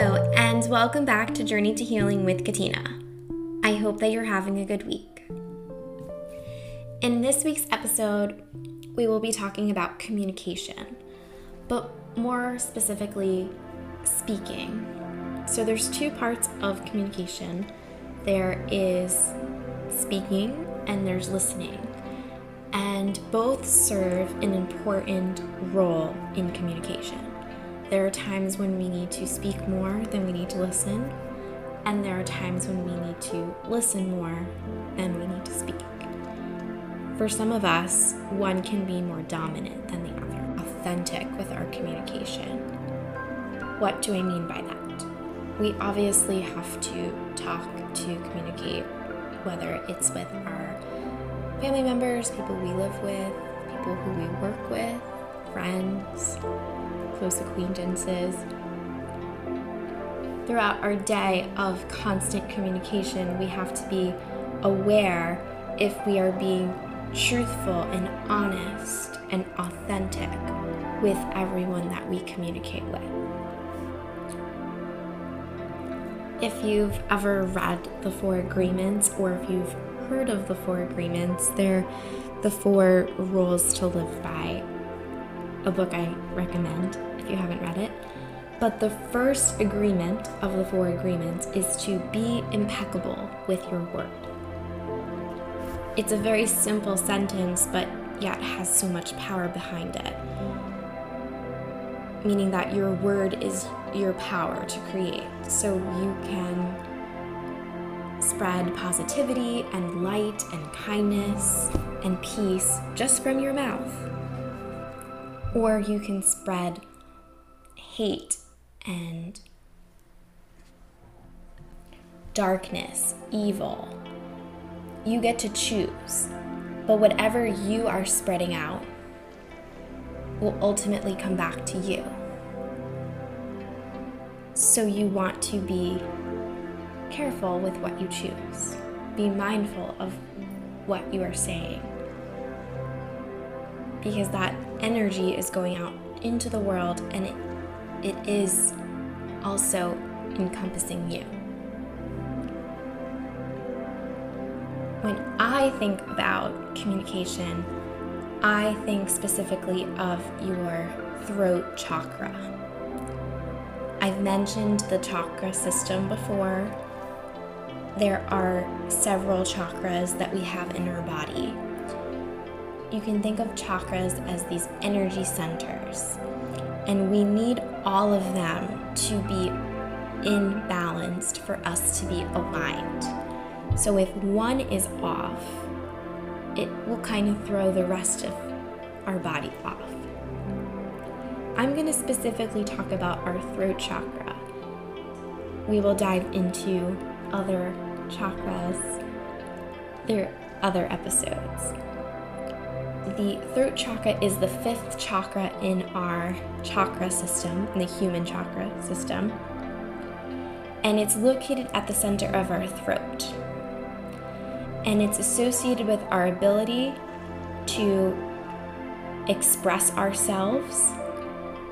Hello, and welcome back to Journey to Healing with Katina. I hope that you're having a good week. In this week's episode, we will be talking about communication, but more specifically, speaking. So, there's two parts of communication there is speaking and there's listening, and both serve an important role in communication. There are times when we need to speak more than we need to listen, and there are times when we need to listen more than we need to speak. For some of us, one can be more dominant than the other, authentic with our communication. What do I mean by that? We obviously have to talk to communicate, whether it's with our family members, people we live with, people who we work with, friends, close acquaintances. Throughout our day of constant communication, we have to be aware if we are being truthful and honest and authentic with everyone that we communicate with. If you've ever read the Four Agreements or if you've heard of the Four Agreements, they're the four rules to live by. A book I recommend if you haven't read it. But the first agreement of the four agreements is to be impeccable with your word. It's a very simple sentence, but yet has so much power behind it. Meaning that your word is your power to create. So you can spread positivity and light and kindness and peace just from your mouth. Or you can spread hate and darkness, evil. You get to choose. But whatever you are spreading out will ultimately come back to you. So you want to be careful with what you choose. Be mindful of what you are saying. Because that energy is going out into the world and it it is also encompassing you. When I think about communication, I think specifically of your throat chakra. I've mentioned the chakra system before. There are several chakras that we have in our body. You can think of chakras as these energy centers and we need all of them to be in balanced for us to be aligned. So if one is off, it will kind of throw the rest of our body off. I'm going to specifically talk about our throat chakra. We will dive into other chakras, there are other episodes the throat chakra is the fifth chakra in our chakra system, in the human chakra system. And it's located at the center of our throat. And it's associated with our ability to express ourselves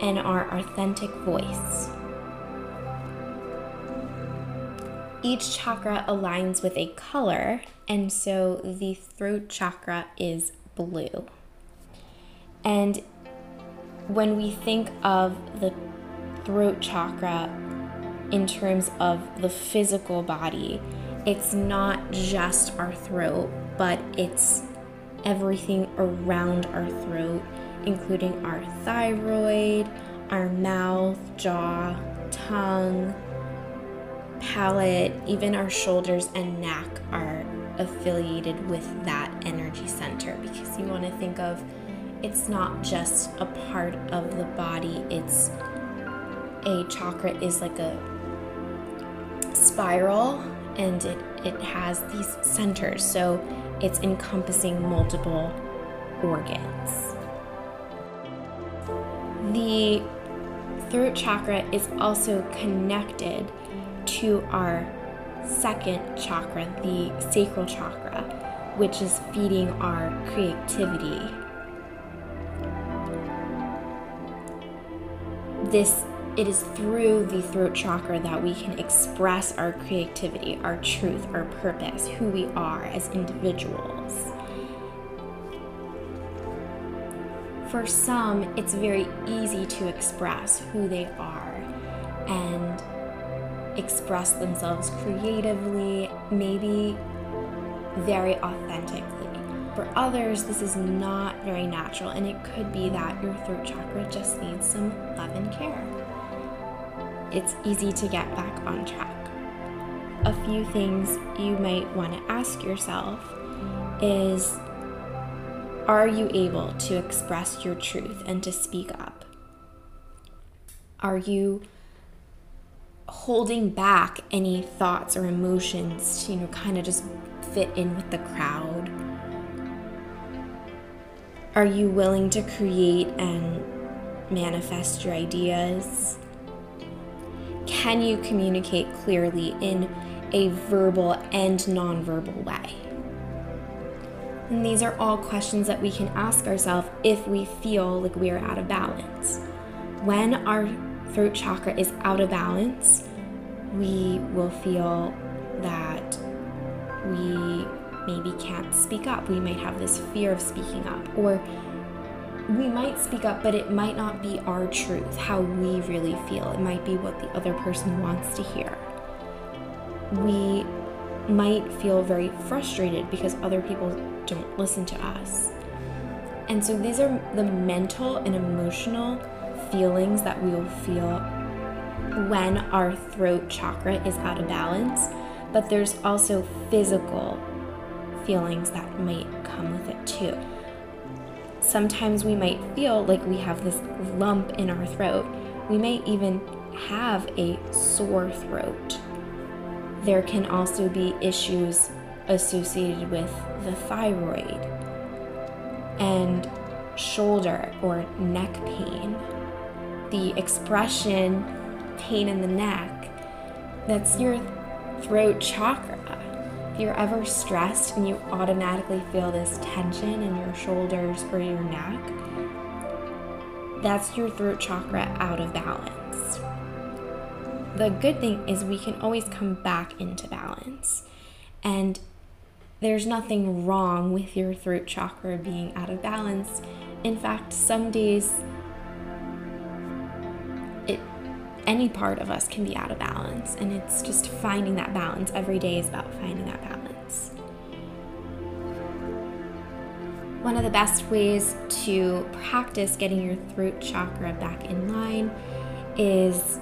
and our authentic voice. Each chakra aligns with a color, and so the throat chakra is blue. And when we think of the throat chakra in terms of the physical body, it's not just our throat, but it's everything around our throat, including our thyroid, our mouth, jaw, tongue, palate, even our shoulders and neck are affiliated with that energy center because you want to think of it's not just a part of the body, it's a chakra is like a spiral and it, it has these centers, so it's encompassing multiple organs. The throat chakra is also connected to our second chakra, the sacral chakra, which is feeding our creativity. This it is through the throat chakra that we can express our creativity, our truth, our purpose, who we are as individuals. For some, it's very easy to express who they are and express themselves creatively, maybe very authentically. For others, this is not very natural, and it could be that your throat chakra just needs some love and care. It's easy to get back on track. A few things you might want to ask yourself is Are you able to express your truth and to speak up? Are you holding back any thoughts or emotions to, you know, kind of just fit in with the crowd? Are you willing to create and manifest your ideas? Can you communicate clearly in a verbal and nonverbal way? And these are all questions that we can ask ourselves if we feel like we are out of balance. When our throat chakra is out of balance, we will feel that we maybe can't speak up. We might have this fear of speaking up, or we might speak up, but it might not be our truth, how we really feel. It might be what the other person wants to hear. We might feel very frustrated because other people don't listen to us. And so these are the mental and emotional feelings that we will feel when our throat chakra is out of balance, but there's also physical feelings that might come with it too. Sometimes we might feel like we have this lump in our throat. We may even have a sore throat. There can also be issues associated with the thyroid and shoulder or neck pain. The expression pain in the neck, that's your throat chakra if you're ever stressed and you automatically feel this tension in your shoulders or your neck, that's your throat chakra out of balance. The good thing is we can always come back into balance. And there's nothing wrong with your throat chakra being out of balance. In fact, some days any part of us can be out of balance. And it's just finding that balance. Every day is about finding that balance. One of the best ways to practice getting your throat chakra back in line is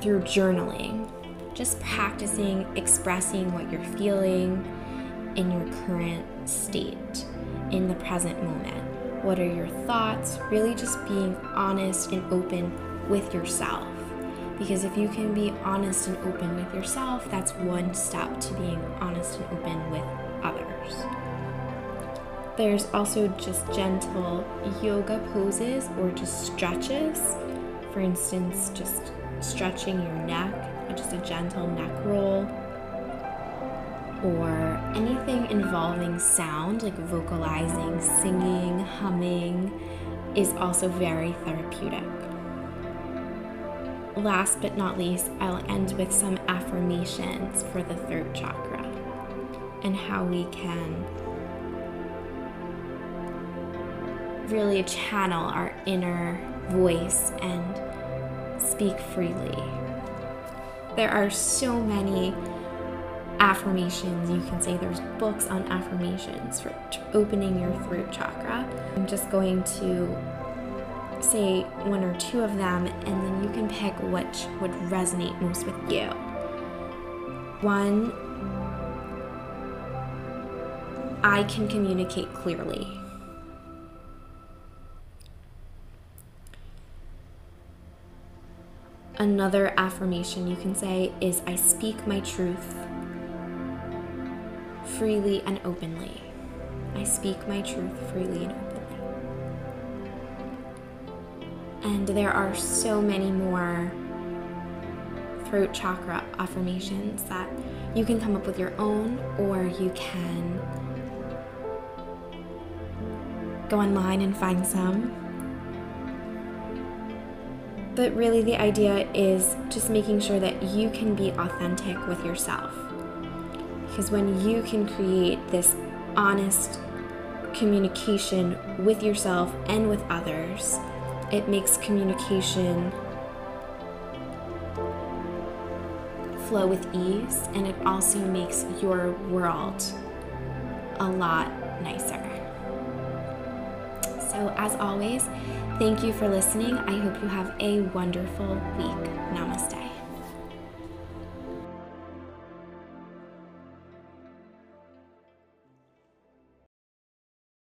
through journaling. Just practicing expressing what you're feeling in your current state, in the present moment. What are your thoughts? Really just being honest and open with yourself. Because if you can be honest and open with yourself, that's one step to being honest and open with others. There's also just gentle yoga poses or just stretches. For instance, just stretching your neck, just a gentle neck roll, or anything involving sound, like vocalizing, singing, humming, is also very therapeutic last but not least, I'll end with some affirmations for the throat chakra and how we can really channel our inner voice and speak freely. There are so many affirmations you can say. There's books on affirmations for opening your throat chakra. I'm just going to say one or two of them, and then you can pick which would resonate most with you. One, I can communicate clearly. Another affirmation you can say is I speak my truth freely and openly. I speak my truth freely and openly. And there are so many more throat chakra affirmations that you can come up with your own or you can go online and find some. but really, the idea is just making sure that you can be authentic with yourself. Because when you can create this honest communication with yourself and with others, it makes communication flow with ease and it also makes your world a lot nicer. So, as always, thank you for listening. I hope you have a wonderful week. Namaste.